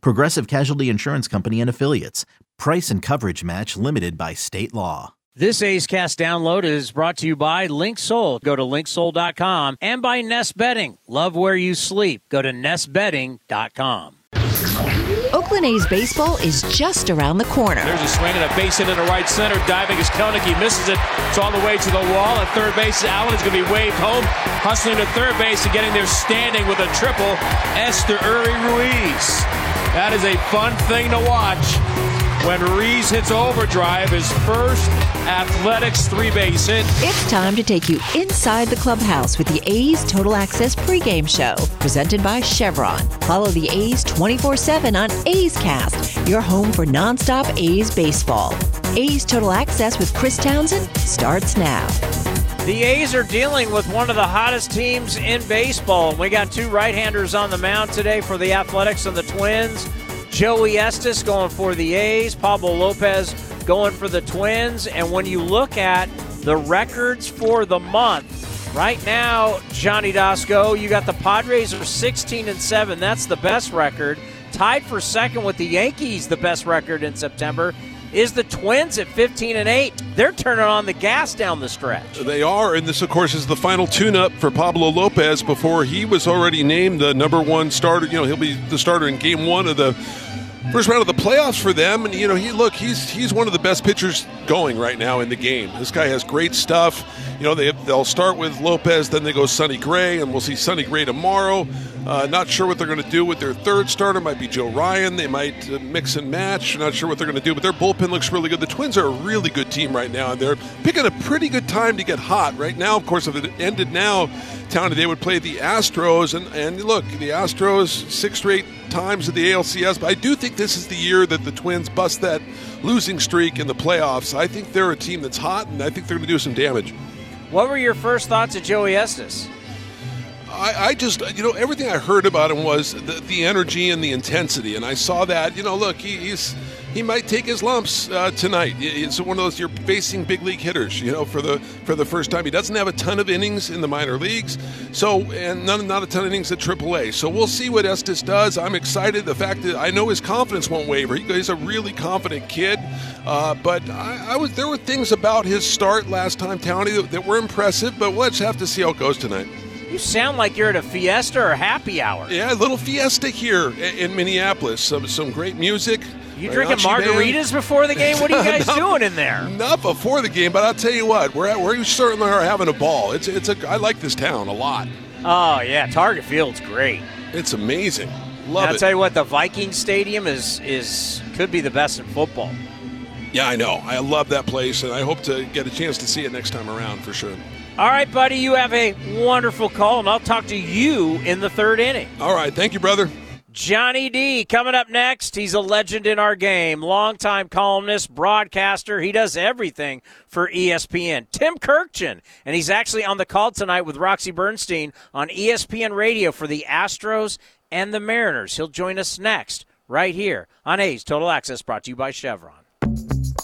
Progressive Casualty Insurance Company and Affiliates. Price and coverage match limited by state law. This A's Cast download is brought to you by LinkSoul. Go to linksoul.com and by Nest Bedding. Love where you sleep. Go to nestbedding.com. Oakland A's baseball is just around the corner. There's a swing and a base hit in the right center. Diving is Kelenic. He misses it. It's all the way to the wall. At third base, Allen is going to be waved home. Hustling to third base and getting there standing with a triple. Esteury Ruiz. That is a fun thing to watch when Ruiz hits overdrive, his first athletics three base hit. It's time to take you inside the clubhouse with the A's Total Access pregame show, presented by Chevron. Follow the A's 24 7 on A's Cast, your home for nonstop A's baseball. A's Total Access with Chris Townsend starts now. The A's are dealing with one of the hottest teams in baseball, we got two right handers on the mound today for the Athletics and the Twins. Joey Estes going for the A's, Pablo Lopez going for the Twins. And when you look at the records for the month, right now, Johny Doskow, you got the Padres are 16 and 7. That's the best record. Tied for second with the Yankees, the best record in September is the Twins at 15 and 8. They're turning on the gas down the stretch. They are, and this, of course, is the final tune-up for Pablo Lopez before he was already named the number one starter. You know, he'll be the starter in Game One of the first round of the playoffs for them. And you know, he look, he's he's one of the best pitchers going right now in the game. This guy has great stuff. You know, they they'll start with Lopez, then they go Sonny Gray, and we'll see Sonny Gray tomorrow. Uh, not sure what they're going to do with their third starter. Might be Joe Ryan. They might uh, mix and match. Not sure what they're going to do, but their bullpen looks really good. The Twins are a really good team right now, and they're picking a pretty good time to get hot right now. Of course, if it ended now, Townie they would play the Astros, and and look, the Astros six straight times at the ALCS. But I do think this is the year that the Twins bust that losing streak in the playoffs. I think they're a team that's hot, and I think they're going to do some damage. What were your first thoughts of Joey Estes? I, I, just, you know, everything I heard about him was the, the, energy and the intensity, and I saw that. You know, look, he, he's he might take his lumps uh, tonight. It's one of those you're facing big league hitters, you know, for the for the first time. He doesn't have a ton of innings in the minor leagues, so and none, not a ton of innings at AAA. So we'll see what Estes does. I'm excited. The fact that I know his confidence won't waver. He's a really confident kid, uh, but I, I, was there were things about his start last time, Townie, that, that were impressive. But we'll just have to see how it goes tonight. You sound like you're at a fiesta or happy hour. Yeah, a little fiesta here in Minneapolis. Some some great music. You drinking margaritas before the game? What are you guys not, doing in there? Not before the game, but I'll tell you what, we're at, we're certainly are having a ball. It's it's a I like this town a lot. Oh yeah, Target Field's great. It's amazing. Love I'll it. tell you what, the Viking Stadium is is could be the best in football. Yeah, I know. I love that place, and I hope to get a chance to see it next time around for sure. All right, buddy, you have a wonderful call, and I'll talk to you in the third inning. All right, thank you, brother. Johnny D coming up next. He's a legend in our game, longtime columnist, broadcaster. He does everything for ESPN. Tim Kurkjian, and he's actually on the call tonight with Roxy Bernstein on ESPN Radio for the Astros and the Mariners. He'll join us next, right here on A's Total Access, brought to you by Chevron.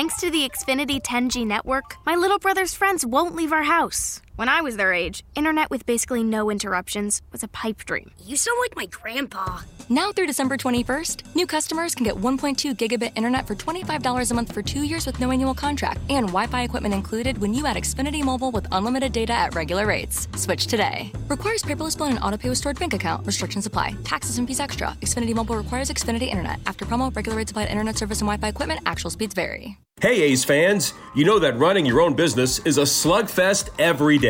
Thanks to the Xfinity 10G network, my little brother's friends won't leave our house. When I was their age, internet with basically no interruptions was a pipe dream. You sound like my grandpa. Now through December 21st, new customers can get 1.2 gigabit internet for $25 a month for two years with no annual contract and Wi-Fi equipment included when you add Xfinity Mobile with unlimited data at regular rates. Switch today. Requires paperless billing and auto pay with stored bank account. Restrictions apply. Taxes and fees extra. Xfinity Mobile requires Xfinity internet. After promo, regular rates apply to internet service and Wi-Fi equipment. Actual speeds vary. Hey A's fans, you know that running your own business is a slugfest every day.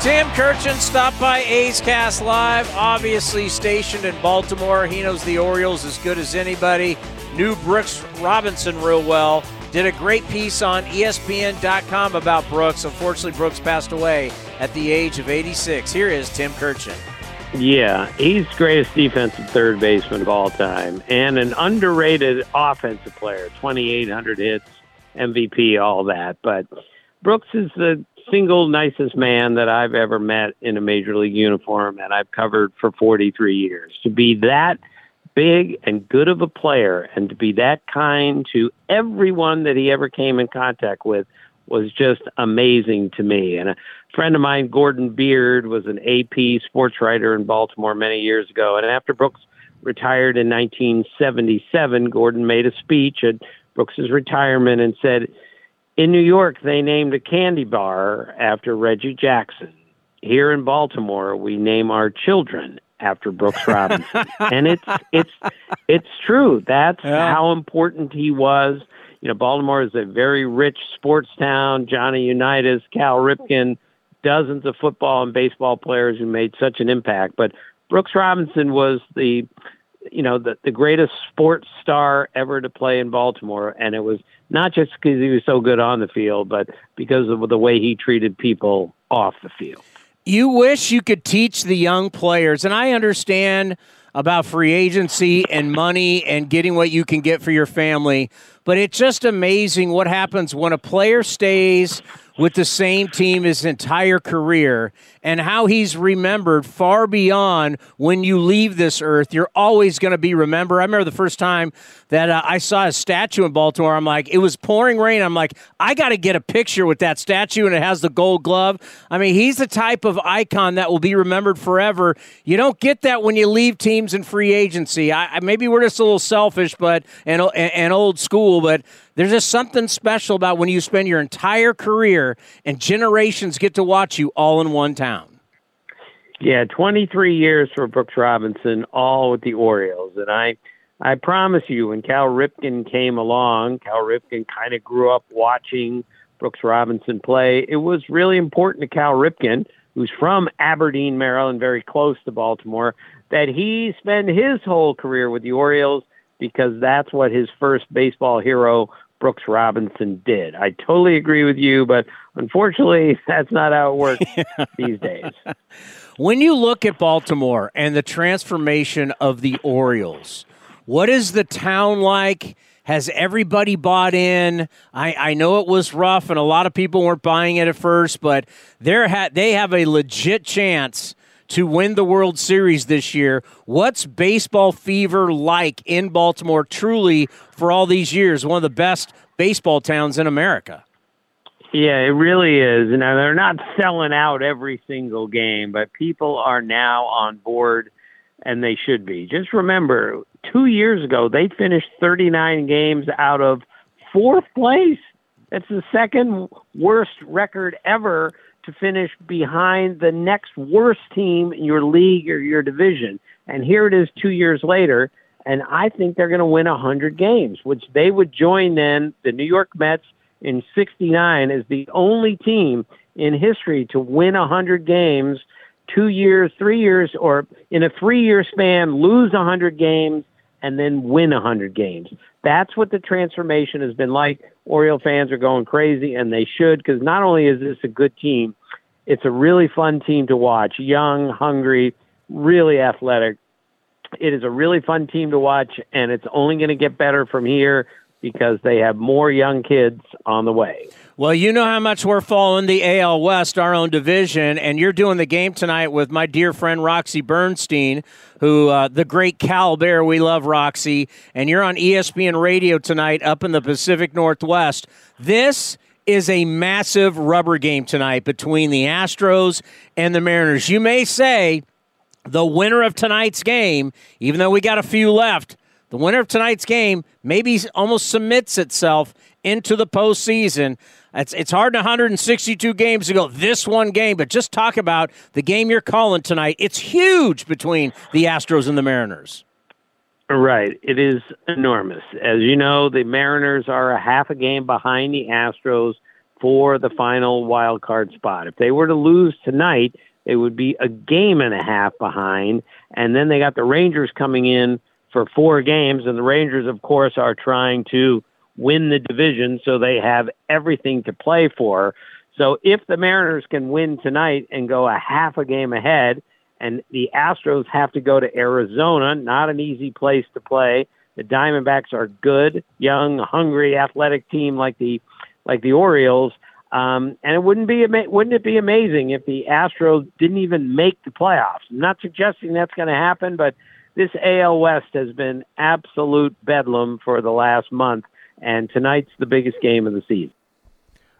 Tim Kurkjian stopped by A's Cast Live, obviously stationed in Baltimore. He knows the Orioles as good as anybody. Knew Brooks Robinson real well. Did a great piece on ESPN.com about Brooks. Unfortunately, Brooks passed away at the age of 86. Here is Tim Kurkjian. Yeah, he's greatest defensive third baseman of all time and an underrated offensive player. 2,800 hits, MVP, all that. But Brooks is the single nicest man that I've ever met in a major league uniform, and I've covered for 43 years. To be that big and good of a player and to be that kind to everyone that he ever came in contact with was just amazing to me. And a friend of mine, Gordon Beard, was an AP sports writer in Baltimore many years ago. And after Brooks retired in 1977, Gordon made a speech at Brooks's retirement and said, in New York, they named a candy bar after Reggie Jackson. Here in Baltimore, we name our children after Brooks Robinson, and it's it's it's true. That's yeah. how important he was. You know, Baltimore is a very rich sports town. Johnny Unitas, Cal Ripken, dozens of football and baseball players who made such an impact. But Brooks Robinson was the you know the the greatest sports star ever to play in Baltimore, and it was not just because he was so good on the field, but because of the way he treated people off the field. You wish you could teach the young players, and I understand about free agency and money and getting what you can get for your family, but it's just amazing what happens when a player stays with the same team his entire career and how he's remembered far beyond when you leave this earth. You're always going to be remembered. I remember the first time that uh, I saw a statue in Baltimore. I'm like, it was pouring rain. I'm like, I got to get a picture with that statue, and it has the gold glove. I mean, he's the type of icon that will be remembered forever. You don't get that when you leave teams in free agency. I, maybe we're just a little selfish, but and, and old school, but there's just something special about when you spend your entire career and generations get to watch you all in one town. Yeah, 23 years for Brooks Robinson, all with the Orioles. And I, I promise you, when Cal Ripken came along, Cal Ripken kind of grew up watching Brooks Robinson play. It was really important to Cal Ripken, who's from Aberdeen, Maryland, very close to Baltimore, that he spend his whole career with the Orioles because that's what his first baseball hero Brooks Robinson did. I totally agree with you, but unfortunately, that's not how it works these days. When you look at Baltimore and the transformation of the Orioles, what is the town like? Has everybody bought in? I, I know it was rough and a lot of people weren't buying it at first, but they're ha- they have a legit chance to win the World Series this year. What's baseball fever like in Baltimore truly for all these years? One of the best baseball towns in America. Yeah, it really is. Now they're not selling out every single game, but people are now on board and they should be. Just remember, 2 years ago they finished 39 games out of 4th place. That's the second worst record ever to finish behind the next worst team in your league or your division. And here it is two years later, and I think they're going to win 100 games, which they would join then the New York Mets in 69 as the only team in history to win 100 games two years, three years, or in a three year span, lose 100 games and then win 100 games. That's what the transformation has been like. Oriole fans are going crazy, and they should, because not only is this a good team, It's a really fun team to watch. Young, hungry, really athletic. It is a really fun team to watch, and it's only going to get better from here because they have more young kids on the way. Well, you know how much we're following the AL West, our own division, and you're doing the game tonight with my dear friend Roxy Bernstein, who uh, the great Cal Bear. We love Roxy, and you're on ESPN Radio tonight up in the Pacific Northwest. This is a massive rubber game tonight between the Astros and the Mariners. You may say the winner of tonight's game, even though we got a few left, the winner of tonight's game maybe almost submits itself into the postseason. It's, it's hard in 162 games to go this one game, but just talk about the game you're calling tonight. It's huge between the Astros and the Mariners. Right. It is enormous. As you know, the Mariners are a half a game behind the Astros for the final wild card spot. If they were to lose tonight, they would be a game and a half behind. And then they got the Rangers coming in for four games, and the Rangers, of course, are trying to win the division, so they have everything to play for. So if the Mariners can win tonight and go a half a game ahead, and the Astros have to go to Arizona, not an easy place to play. The Diamondbacks are good, young, hungry, athletic team like the like the Orioles. Um, and it wouldn't be wouldn't it be amazing if the Astros didn't even make the playoffs? I'm not suggesting that's going to happen, but this AL West has been absolute bedlam for the last month, and tonight's the biggest game of the season.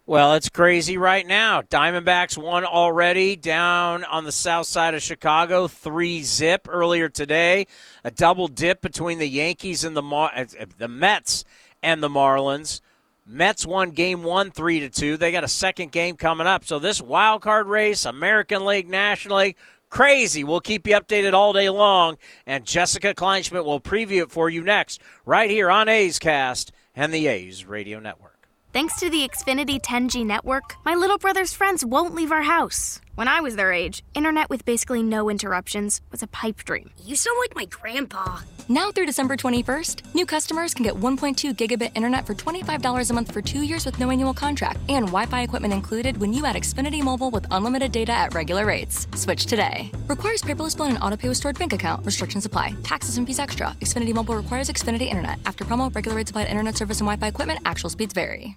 Well, it's crazy right now. Diamondbacks won already down on the south side of Chicago, three zip earlier today. A double dip between the Yankees and the Mar- uh, the Mets and the Marlins. Mets won game one, three to two. They got a second game coming up. So this wild card race, American League, National League, Crazy. We'll keep you updated all day long, and Jessica Kleinschmidt will preview it for you next, right here on A's Cast and the A's Radio Network. Thanks to the Xfinity 10G network, my little brother's friends won't leave our house. When I was their age, internet with basically no interruptions was a pipe dream. You sound like my grandpa. Now through December 21st, new customers can get 1.2 gigabit internet for $25 a month for two years with no annual contract and Wi-Fi equipment included when you add Xfinity Mobile with unlimited data at regular rates. Switch today. Requires paperless bill and auto pay with stored bank account. Restrictions apply. Taxes and fees extra. Xfinity Mobile requires Xfinity internet. After promo, regular rates applied internet service and Wi-Fi equipment. Actual speeds vary.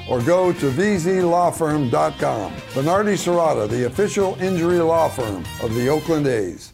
or go to vzlawfirm.com. Venardi Zurada, the official injury law firm of the Oakland A's.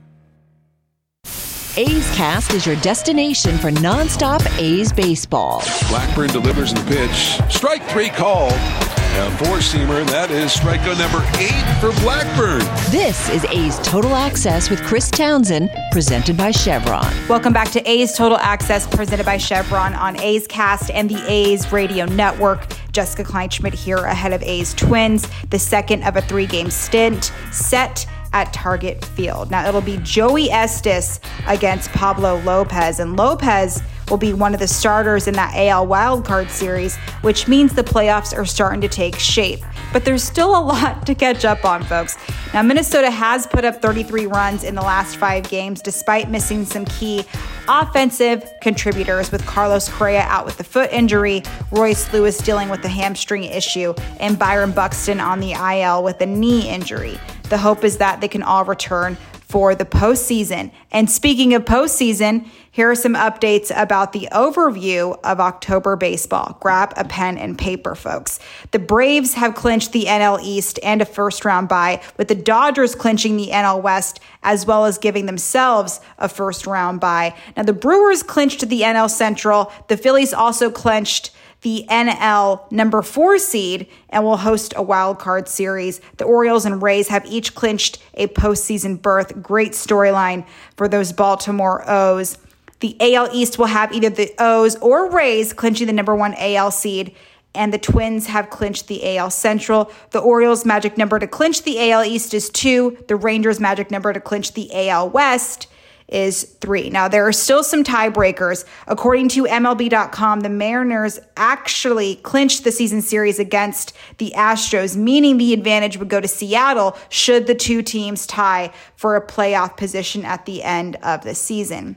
A's Cast is your destination for nonstop A's baseball. Blackburn delivers the pitch. Strike three called. A four seamer. That is strikeout number eight for Blackburn. This is A's Total Access with Chris Townsend, presented by Chevron. Welcome back to A's Total Access, presented by Chevron on A's Cast and the A's Radio Network. Jessica Kleinschmidt here ahead of A's Twins, the second of a three game stint set at Target Field. Now it'll be Joey Estes against Pablo Lopez, and Lopez will be one of the starters in that AL wildcard series, which means the playoffs are starting to take shape. But there's still a lot to catch up on, folks. Now, Minnesota has put up 33 runs in the last five games, despite missing some key offensive contributors with Carlos Correa out with the foot injury, Royce Lewis dealing with the hamstring issue, and Byron Buxton on the IL with a knee injury. The hope is that they can all return for the postseason. And speaking of postseason, here are some updates about the overview of October baseball. Grab a pen and paper, folks. The Braves have clinched the NL East and a first round bye, with the Dodgers clinching the NL West, as well as giving themselves a first round bye. Now, the Brewers clinched the NL Central. The Phillies also clinched the NL number four seed and will host a wild card series. The Orioles and Rays have each clinched a postseason berth. Great storyline for those Baltimore O's. The AL East will have either the O's or Rays clinching the number one AL seed, and the Twins have clinched the AL Central. The Orioles' magic number to clinch the AL East is two. The Rangers' magic number to clinch the AL West is three. Now, there are still some tiebreakers. According to MLB.com, the Mariners actually clinched the season series against the Astros, meaning the advantage would go to Seattle should the two teams tie for a playoff position at the end of the season.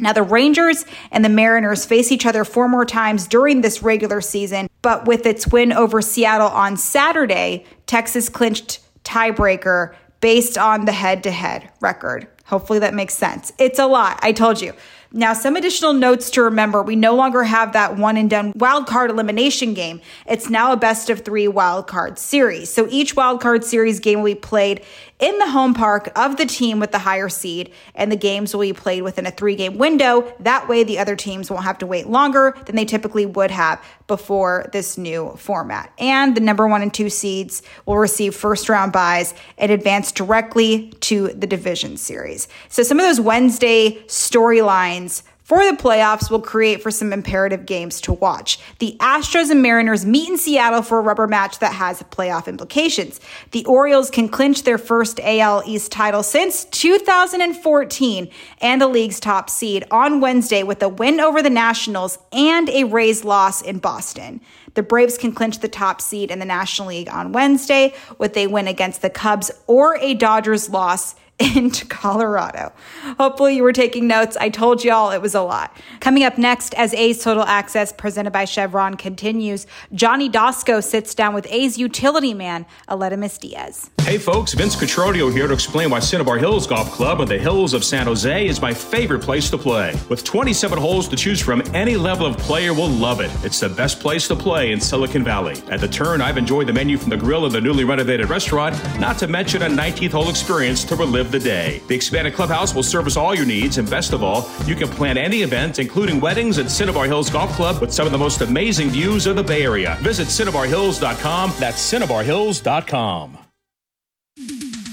Now, the Rangers and the Mariners face each other four more times during this regular season, but with its win over Seattle on Saturday, Texas clinched tiebreaker based on the head to head record. Hopefully that makes sense. It's a lot. I told you. Now, some additional notes to remember. We no longer have that one and done wild card elimination game. It's now a best of three wild card series. So each wild card series game will be played in the home park of the team with the higher seed, and the games will be played within a three game window. That way, the other teams won't have to wait longer than they typically would have before this new format. And the number one and two seeds will receive first round buys and advance directly to the division series. So, some of those Wednesday storylines for the playoffs will create for some imperative games to watch. The Astros and Mariners meet in Seattle for a rubber match that has playoff implications. The Orioles can clinch their first AL East title since 2014 and the league's top seed on Wednesday with a win over the Nationals and a Rays loss in Boston. The Braves can clinch the top seed in the National League on Wednesday with a win against the Cubs or a Dodgers loss into Colorado. Hopefully, you were taking notes. I told y'all it was a lot. Coming up next, as A's Total Access presented by Chevron continues, Johny Doskow sits down with A's utility man, Aledmys Diaz. Hey, folks, Vince Cotroneo here to explain why Cinnabar Hills Golf Club on the hills of San Jose is my favorite place to play. With 27 holes to choose from, any level of player will love it. It's the best place to play in Silicon Valley. At the turn, I've enjoyed the menu from the grill of the newly renovated restaurant, not to mention a 19th hole experience to relive the day. The expanded clubhouse will service all your needs, and best of all, you can plan any event, including weddings at Cinnabar Hills Golf Club with some of the most amazing views of the Bay Area. Visit CinnabarHills.com. That's CinnabarHills.com.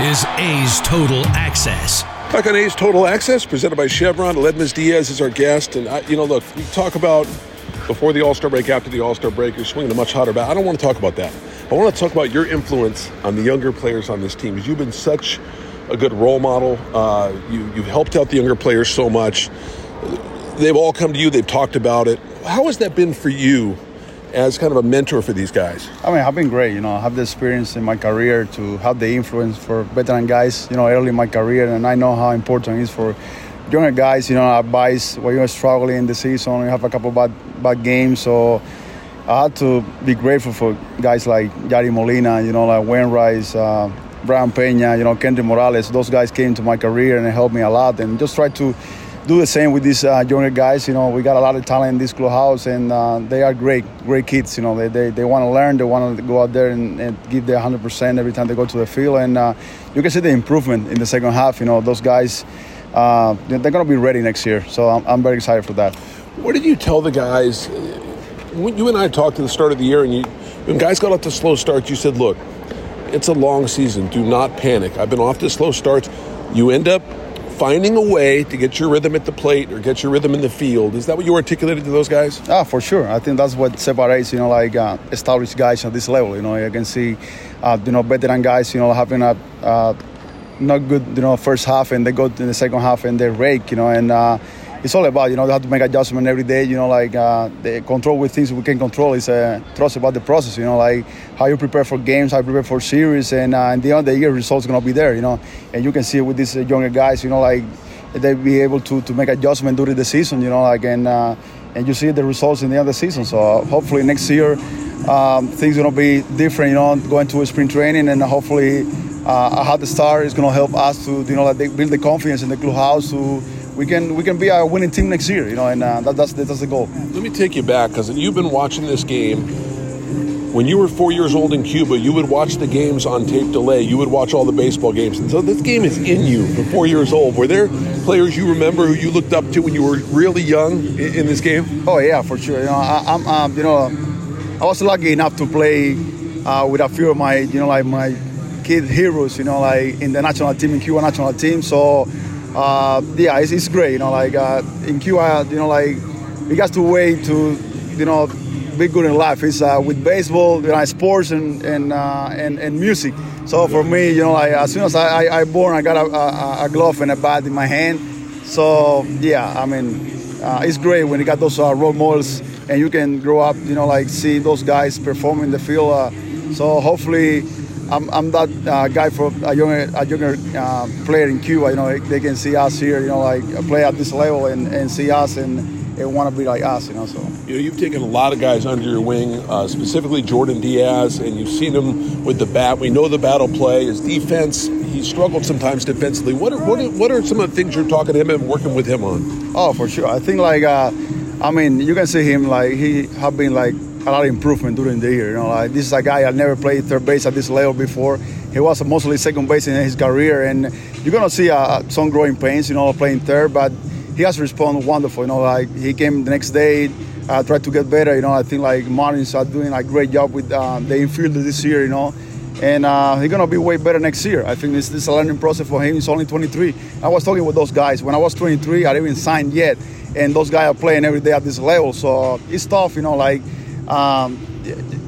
is A's Total Access. Back on A's Total Access, presented by Chevron. Aledmys Diaz is our guest. And, I, you know, look, we talk about before the All Star break, after the All Star break, you're swinging a much hotter bat. I don't want to talk about that. I want to talk about your influence on the younger players on this team because you've been such a good role model. Uh, you, you've helped out the younger players so much. They've all come to you, they've talked about it. How has that been for you as kind of a mentor for these guys? I mean, I've been great. You know, I have the experience in my career to have the influence for veteran guys, you know, early in my career, and I know how important it is for younger guys, you know, advice when you're struggling in the season, you have a couple bad, bad games. So I had to be grateful for guys like Yadi Molina, you know, like Wayne Rice, uh, Brayan Pena, you know, Kendry Morales. Those guys came to my career and helped me a lot. And just try to do the same with these uh, younger guys. You know, we got a lot of talent in this clubhouse, and uh, they are great, great kids. You know, they, they, they want to learn, they want to go out there and, and, give their 100% every time they go to the field. And uh, you can see the improvement in the second half. You know, those guys, uh, they're going to be ready next year. So I'm, I'm very excited for that. What did you tell the guys? When you and I talked at the start of the year, and you, when guys got off to slow starts, you said, look, it's a long season. Do not panic. I've been off to slow starts. You end up finding a way to get your rhythm at the plate or get your rhythm in the field. Is that what you articulated to those guys? Ah, for sure. I think that's what separates, you know, like uh, established guys at this level. You know, you can see, uh, you know, veteran guys, you know, having a uh, not good, you know, first half, and they go in the second half and they rake, you know, and uh, it's all about, you know, they have to make adjustment every day, you know, like uh, the control with things we can control is uh, trust about the process, you know, like how you prepare for games, how you prepare for series, and uh, in the end of the year, results gonna be there, you know, and you can see it with these uh, younger guys, you know, like they be able to to make adjustment during the season, you know, like and uh, and you see the results in the end of the season. So hopefully next year um, things gonna be different, you know, going to a spring training and hopefully uh, how the start is gonna help us to you know like build the confidence in the clubhouse to we can we can be a winning team next year, you know, and uh, that, that's that's the goal. Let me take you back because you've been watching this game. When you were four years old in Cuba, you would watch the games on tape delay. You would watch all the baseball games, and so this game is in you from four years old. Were there players you remember who you looked up to when you were really young in, in this game? Oh yeah, for sure. You know, I, am um, you know, I was lucky enough to play uh, with a few of my, you know, like my kid heroes. You know, like in the national team, in Cuba national team. So uh, yeah, it's, it's, great. You know, like uh, in Cuba, you know, like we got to wait to, you know be good in life. It's uh, with baseball, you know, sports and and, uh, and and music. So for me, you know, like as soon as I, I, I born, I got a, a, a, glove and a bat in my hand. So yeah, I mean, uh, it's great when you got those uh, role models and you can grow up, you know, like see those guys perform in the field. So hopefully. I'm, I'm that uh, guy for a younger, a younger player in Cuba. You know, they can see us here. You know, like play at this level and, and see us and they want to be like us, you know. So you know, you've taken a lot of guys under your wing, uh, specifically Jordan Diaz, and you've seen him with the bat. We know the battle play, his defense. He struggled sometimes defensively. What are, what are, what are some of the things you're talking to him and working with him on? Oh, for sure. I think like uh, I mean, you can see him like he have been like a lot of improvement during the year. You know, like this is a guy I never played third base at this level before. He was mostly second base in his career, and you're gonna see uh, some growing pains. You know, playing third, but he has responded wonderful. You know, like he came the next day, uh, tried to get better. You know, I think like Martins are doing a great job with uh, the infield this year. You know, and uh, he's gonna be way better next year. I think this, this is a learning process for him. He's only 23. I was talking with those guys when I was 23. I didn't even sign yet, and those guys are playing every day at this level. So it's tough. You know, like. Um,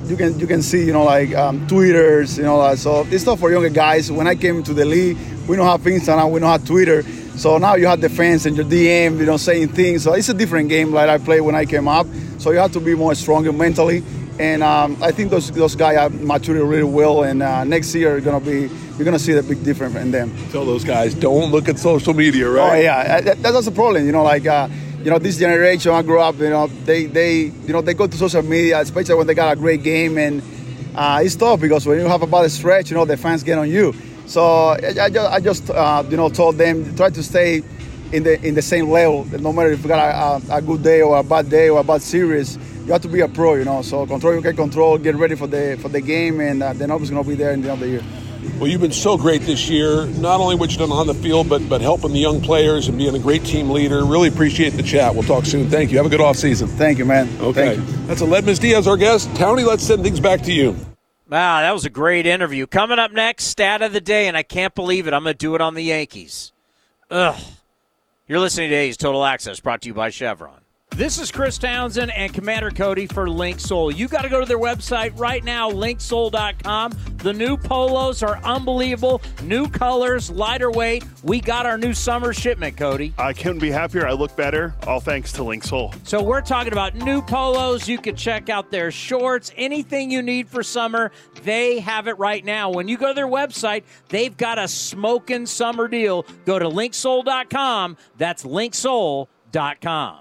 you can you can see you know like um, tweeters you know like, so it's tough for younger guys. When I came to the league, we don't have Instagram, we don't have Twitter, so now you have the fans and your DM, you know, saying things. So it's a different game like I played when I came up. So you have to be more stronger mentally. And um, I think those those guys are maturing really well. And uh, next year you're gonna be you're gonna see the big difference in them. Tell those guys don't look at social media, right? Oh yeah, that, that's the problem. You know, like. Uh, you know, this generation I grew up, you know, they, they, you know, they go to social media, especially when they got a great game, and uh, it's tough because when you have a bad stretch, you know, the fans get on you. So I, just, I just uh, you know, told them try to stay in the in the same level. No matter if you got a, a, good day or a bad day or a bad series, you have to be a pro. You know, so control you can control, get ready for the for the game, and uh, always going to be there in the end of the year. Well, you've been so great this year, not only what you've done on the field, but but helping the young players and being a great team leader. Really appreciate the chat. We'll talk soon. Thank you. Have a good off season. Thank you, man. Okay. You. That's Aledmys Diaz, our guest. Townie, let's send things back to you. Wow, that was a great interview. Coming up next, stat of the day, and I can't believe it. I'm going to do it on the Yankees. Ugh. You're listening to A's Total Access, brought to you by Chevron. This is Chris Townsend and Commander Cody for Linksoul. You got to go to their website right now, linksoul.com. The new polos are unbelievable. New colors, lighter weight. We got our new summer shipment, Cody. I couldn't be happier. I look better, all thanks to Linksoul. So we're talking about new polos. You can check out their shorts, anything you need for summer. They have it right now. When you go to their website, they've got a smoking summer deal. Go to linksoul.com. That's linksoul.com.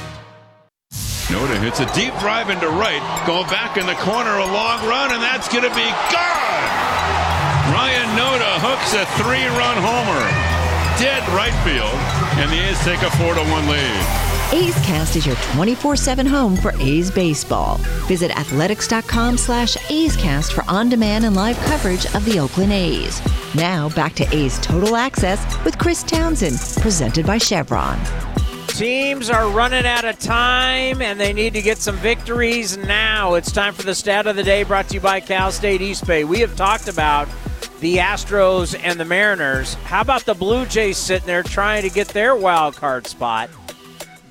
Noda hits a deep drive into right, going back in the corner, a long run, and that's going to be gone. Ryan Noda hooks a three-run homer, dead right field, and the A's take a four-to-one lead. A's Cast is your 24-7 home for A's baseball. Visit athletics.com slash A's Cast for on-demand and live coverage of the Oakland A's. Now back to A's Total Access with Chris Townsend, presented by Chevron. Teams are running out of time and they need to get some victories now. It's time for the stat of the day brought to you by Cal State East Bay. We have talked about the Astros and the Mariners. How about the Blue Jays sitting there trying to get their wild card spot?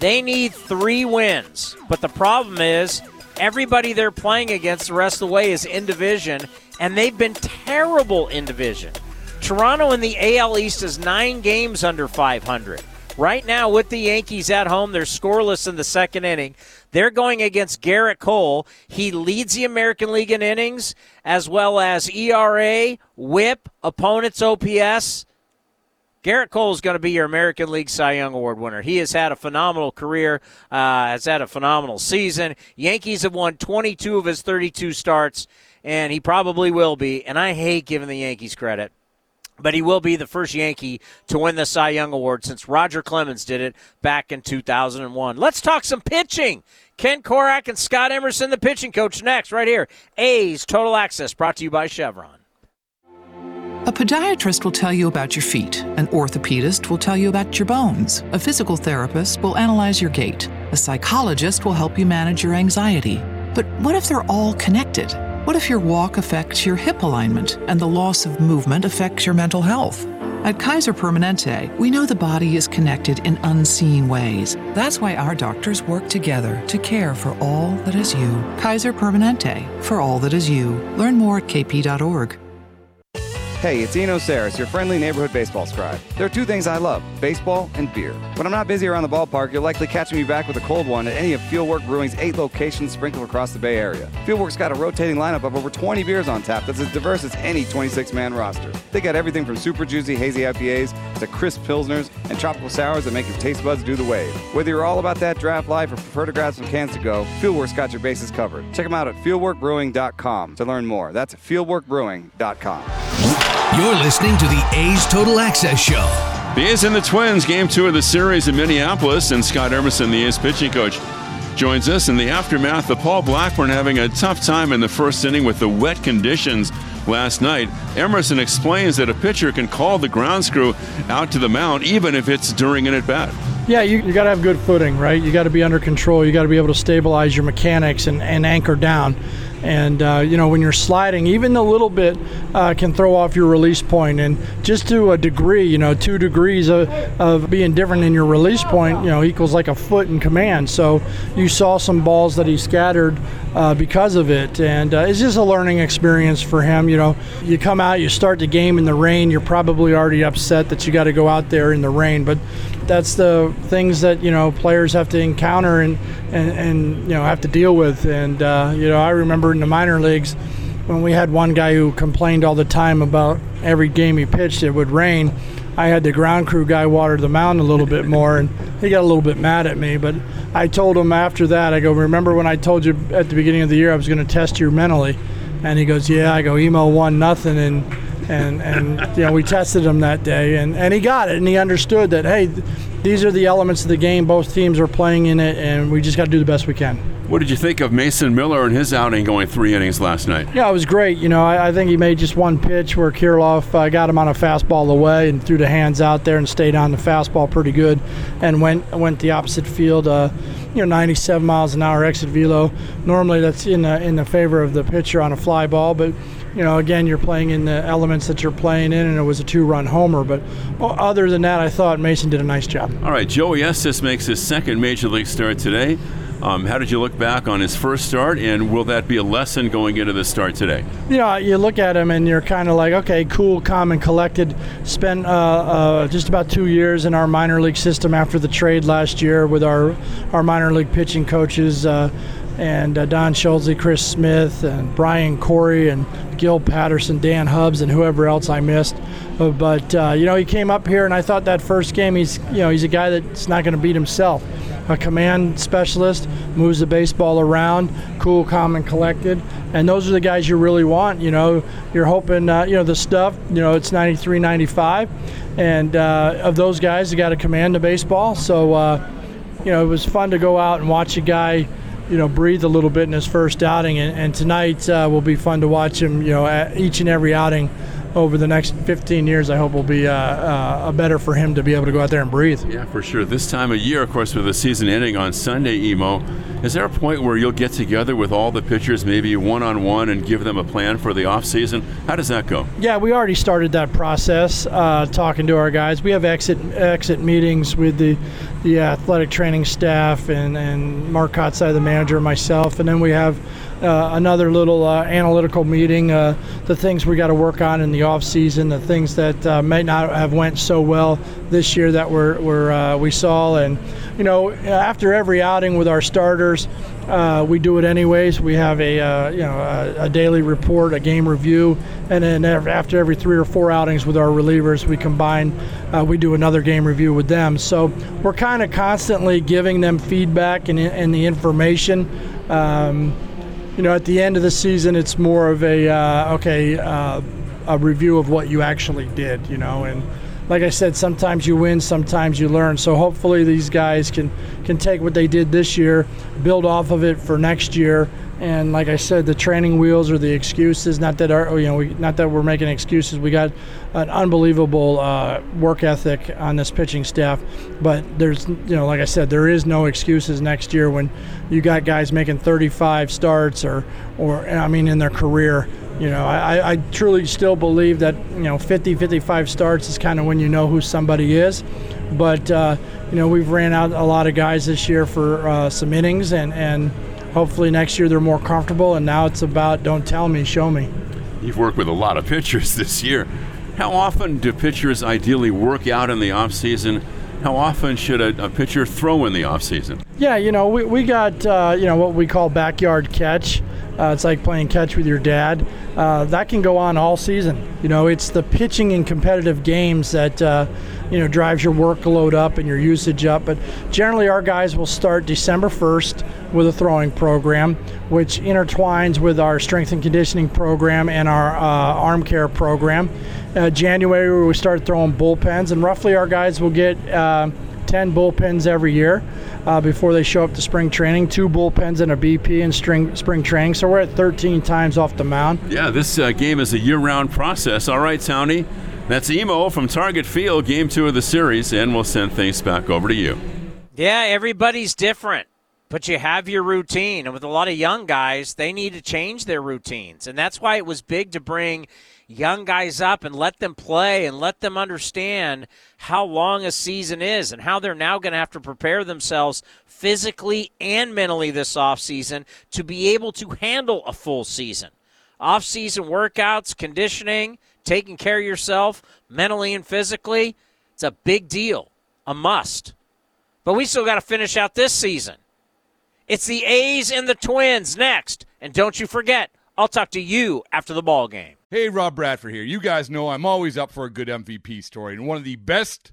They need three wins, but the problem is everybody they're playing against the rest of the way is in division, and they've been terrible in division. Toronto in the AL East is nine games under 500. Right now, with the Yankees at home, they're scoreless in the second inning. They're going against Gerrit Cole. He leads the American League in innings, as well as ERA, whip, opponent's OPS. Gerrit Cole is going to be your American League Cy Young Award winner. He has had a phenomenal career, uh, has had a phenomenal season. Yankees have won 22 of his 32 starts, and he probably will be. And I hate giving the Yankees credit but he will be the first Yankee to win the Cy Young Award since Roger Clemens did it back in 2001. Let's talk some pitching. Ken Korach and Scott Emerson, the pitching coach, next, right here. A's Total Access, brought to you by Chevron. A podiatrist will tell you about your feet. An orthopedist will tell you about your bones. A physical therapist will analyze your gait. A psychologist will help you manage your anxiety. But what if they're all connected? What if your walk affects your hip alignment and the loss of movement affects your mental health? At Kaiser Permanente, we know the body is connected in unseen ways. That's why our doctors work together to care for all that is you. Kaiser Permanente, for all that is you. Learn more at kp.org. Hey, it's Eno Sarris, your friendly neighborhood baseball scribe. There are two things I love baseball and beer. When I'm not busy around the ballpark, you'll likely catch me back with a cold one at any of Fieldwork Brewing's eight locations sprinkled across the Bay Area. Fieldwork's got a rotating lineup of over 20 beers on tap that's as diverse as any 26 man roster. They got everything from super juicy hazy IPAs to crisp pilsners and tropical sours that make your taste buds do the wave. Whether you're all about that draft life or prefer to grab some cans to go, Fieldwork's got your bases covered. Check them out at fieldworkbrewing.com to learn more. That's fieldworkbrewing.com. You're listening to the A's Total Access Show. The A's and the Twins, game two of the series in Minneapolis, and Scott Emerson, the A's pitching coach, joins us in the aftermath of Paul Blackburn having a tough time in the first inning with the wet conditions last night. Emerson explains that a pitcher can call the ground crew out to the mound even if it's during an at bat. Yeah, you, you got to have good footing, right? You got to be under control. You got to be able to stabilize your mechanics and, and anchor down. And, uh, you know, when you're sliding, even a little bit uh, can throw off your release point. And just to a degree, you know, two degrees of, of being different in your release point, you know, equals like a foot in command. So you saw some balls that he scattered uh, because of it. And uh, it's just a learning experience for him. You know, you come out, you start the game in the rain, you're probably already upset that you got to go out there in the rain. But that's the things that you know players have to encounter and and, and you know have to deal with. And uh, you know, I remember in the minor leagues when we had one guy who complained all the time about every game he pitched it would rain. I had the ground crew guy water the mound a little bit more, and he got a little bit mad at me. But I told him after that, I go, remember when I told you at the beginning of the year I was going to test you mentally? And he goes, yeah. I go, email one nothing, and and and you know we tested him that day, and and he got it, and he understood that hey, these are the elements of the game. Both teams are playing in it, and we just got to do the best we can. What did you think of Mason Miller and his outing going three innings last night? Yeah, it was great. You know, I, I think he made just one pitch where Kirilloff uh, got him on a fastball away and threw the hands out there and stayed on the fastball pretty good, and went went the opposite field. Uh, you know, 97 miles an hour exit velo. Normally, that's in the, in the favor of the pitcher on a fly ball, but you know, again, you're playing in the elements that you're playing in, and it was a two-run homer. But other than that, I thought Mason did a nice job. All right, Joey Estes makes his second major league start today. Um, how did you look back on his first start, and will that be a lesson going into the start today? You know, you look at him and you're kind of like, okay, cool, calm, and collected. Spent uh, uh, just about two years in our minor league system after the trade last year with our our minor league pitching coaches. Uh, and uh, Don Schulze, Chris Smith, and Brian Corey, and Gil Patterson, Dan Hubbs, and whoever else I missed. Uh, but uh, you know, he came up here, and I thought that first game, he's you know, he's a guy that's not going to beat himself. A command specialist moves the baseball around, cool, calm, and collected. And those are the guys you really want. You know, you're hoping, uh, you know, the stuff. You know, it's 93, 95, and uh, of those guys, you got to command the baseball. So, you know, it was fun to go out and watch a guy you know, breathe a little bit in his first outing. And, and tonight uh, will be fun to watch him, you know, at each and every outing over the next 15 years, I hope will be uh, uh, better for him to be able to go out there and breathe. Yeah, for sure. This time of year, of course, with the season ending on Sunday, Emo, is there a point where you'll get together with all the pitchers, maybe one on one, and give them a plan for the off season? How does that go? Yeah, we already started that process, uh, talking to our guys. We have exit exit meetings with the the athletic training staff and and Mark Kotsay, the manager, myself, and then we have uh, another little uh, analytical meeting. Uh, the things we got to work on in the off season, the things that uh, may not have went so well this year that we're, we're uh, we saw, and you know after every outing with our starters. Uh, we do it anyways. We have a you know a, a, daily report, a game review, and then after every three or four outings with our relievers, we combine. We do another game review with them. So we're kind of constantly giving them feedback and, and the information. Um, you know, at the end of the season, it's more of a uh, okay, uh, a review of what you actually did. You know, and like I said, sometimes you win, sometimes you learn. So hopefully these guys can can take what they did this year, build off of it for next year, and like I said, the training wheels or the excuses. Not that our, you know, we, not that we're making excuses. We got an unbelievable uh, work ethic on this pitching staff, but there's, you know, like I said, there is no excuses next year when you got guys making 35 starts or, or I mean, in their career. You know, I, I truly still believe that you know 50, 55 starts is kind of when you know who somebody is. But uh, you know, we've ran out a lot of guys this year for uh, some innings and and hopefully next year they're more comfortable. And now it's about don't tell me, show me. You've worked with a lot of pitchers this year. How often do pitchers ideally work out in the off season? How often should a, a pitcher throw in the off season? Yeah, you know, we, we got uh, you know what we call backyard catch. Uh, it's like playing catch with your dad. Uh, that can go on all season. You know, it's the pitching in competitive games that uh, you know drives your workload up and your usage up. But generally, our guys will start December 1st with a throwing program, which intertwines with our strength and conditioning program and our uh, arm care program. Uh, January, we start throwing bullpens, and roughly our guys will get uh, 10 bullpens every year uh, before they show up to spring training. Two bullpens and a BP in spring, spring training. So we're at 13 times off the mound. Yeah, this uh, game is a year round process. All right, Townie. That's Emo from Target Field, game two of the series, and we'll send things back over to you. Yeah, everybody's different, but you have your routine. And with a lot of young guys, they need to change their routines. And that's why it was big to bring young guys up and let them play and let them understand how long a season is and how they're now going to have to prepare themselves physically and mentally this offseason to be able to handle a full season. Off-season workouts, conditioning, taking care of yourself mentally and physically, it's a big deal, a must. But we still got to finish out this season. It's the A's and the Twins next. And don't you forget, I'll talk to you after the ball game. Hey, Rob Bradford here. You guys know I'm always up for a good MVP story, and one of the best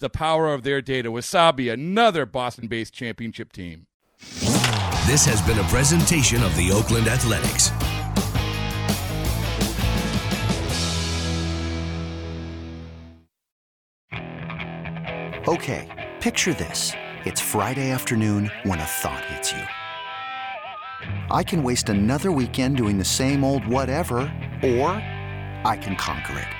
the power of their data. Wasabi, another Boston based championship team. This has been a presentation of the Oakland Athletics. Okay, picture this. It's Friday afternoon when a thought hits you. I can waste another weekend doing the same old whatever, or I can conquer it.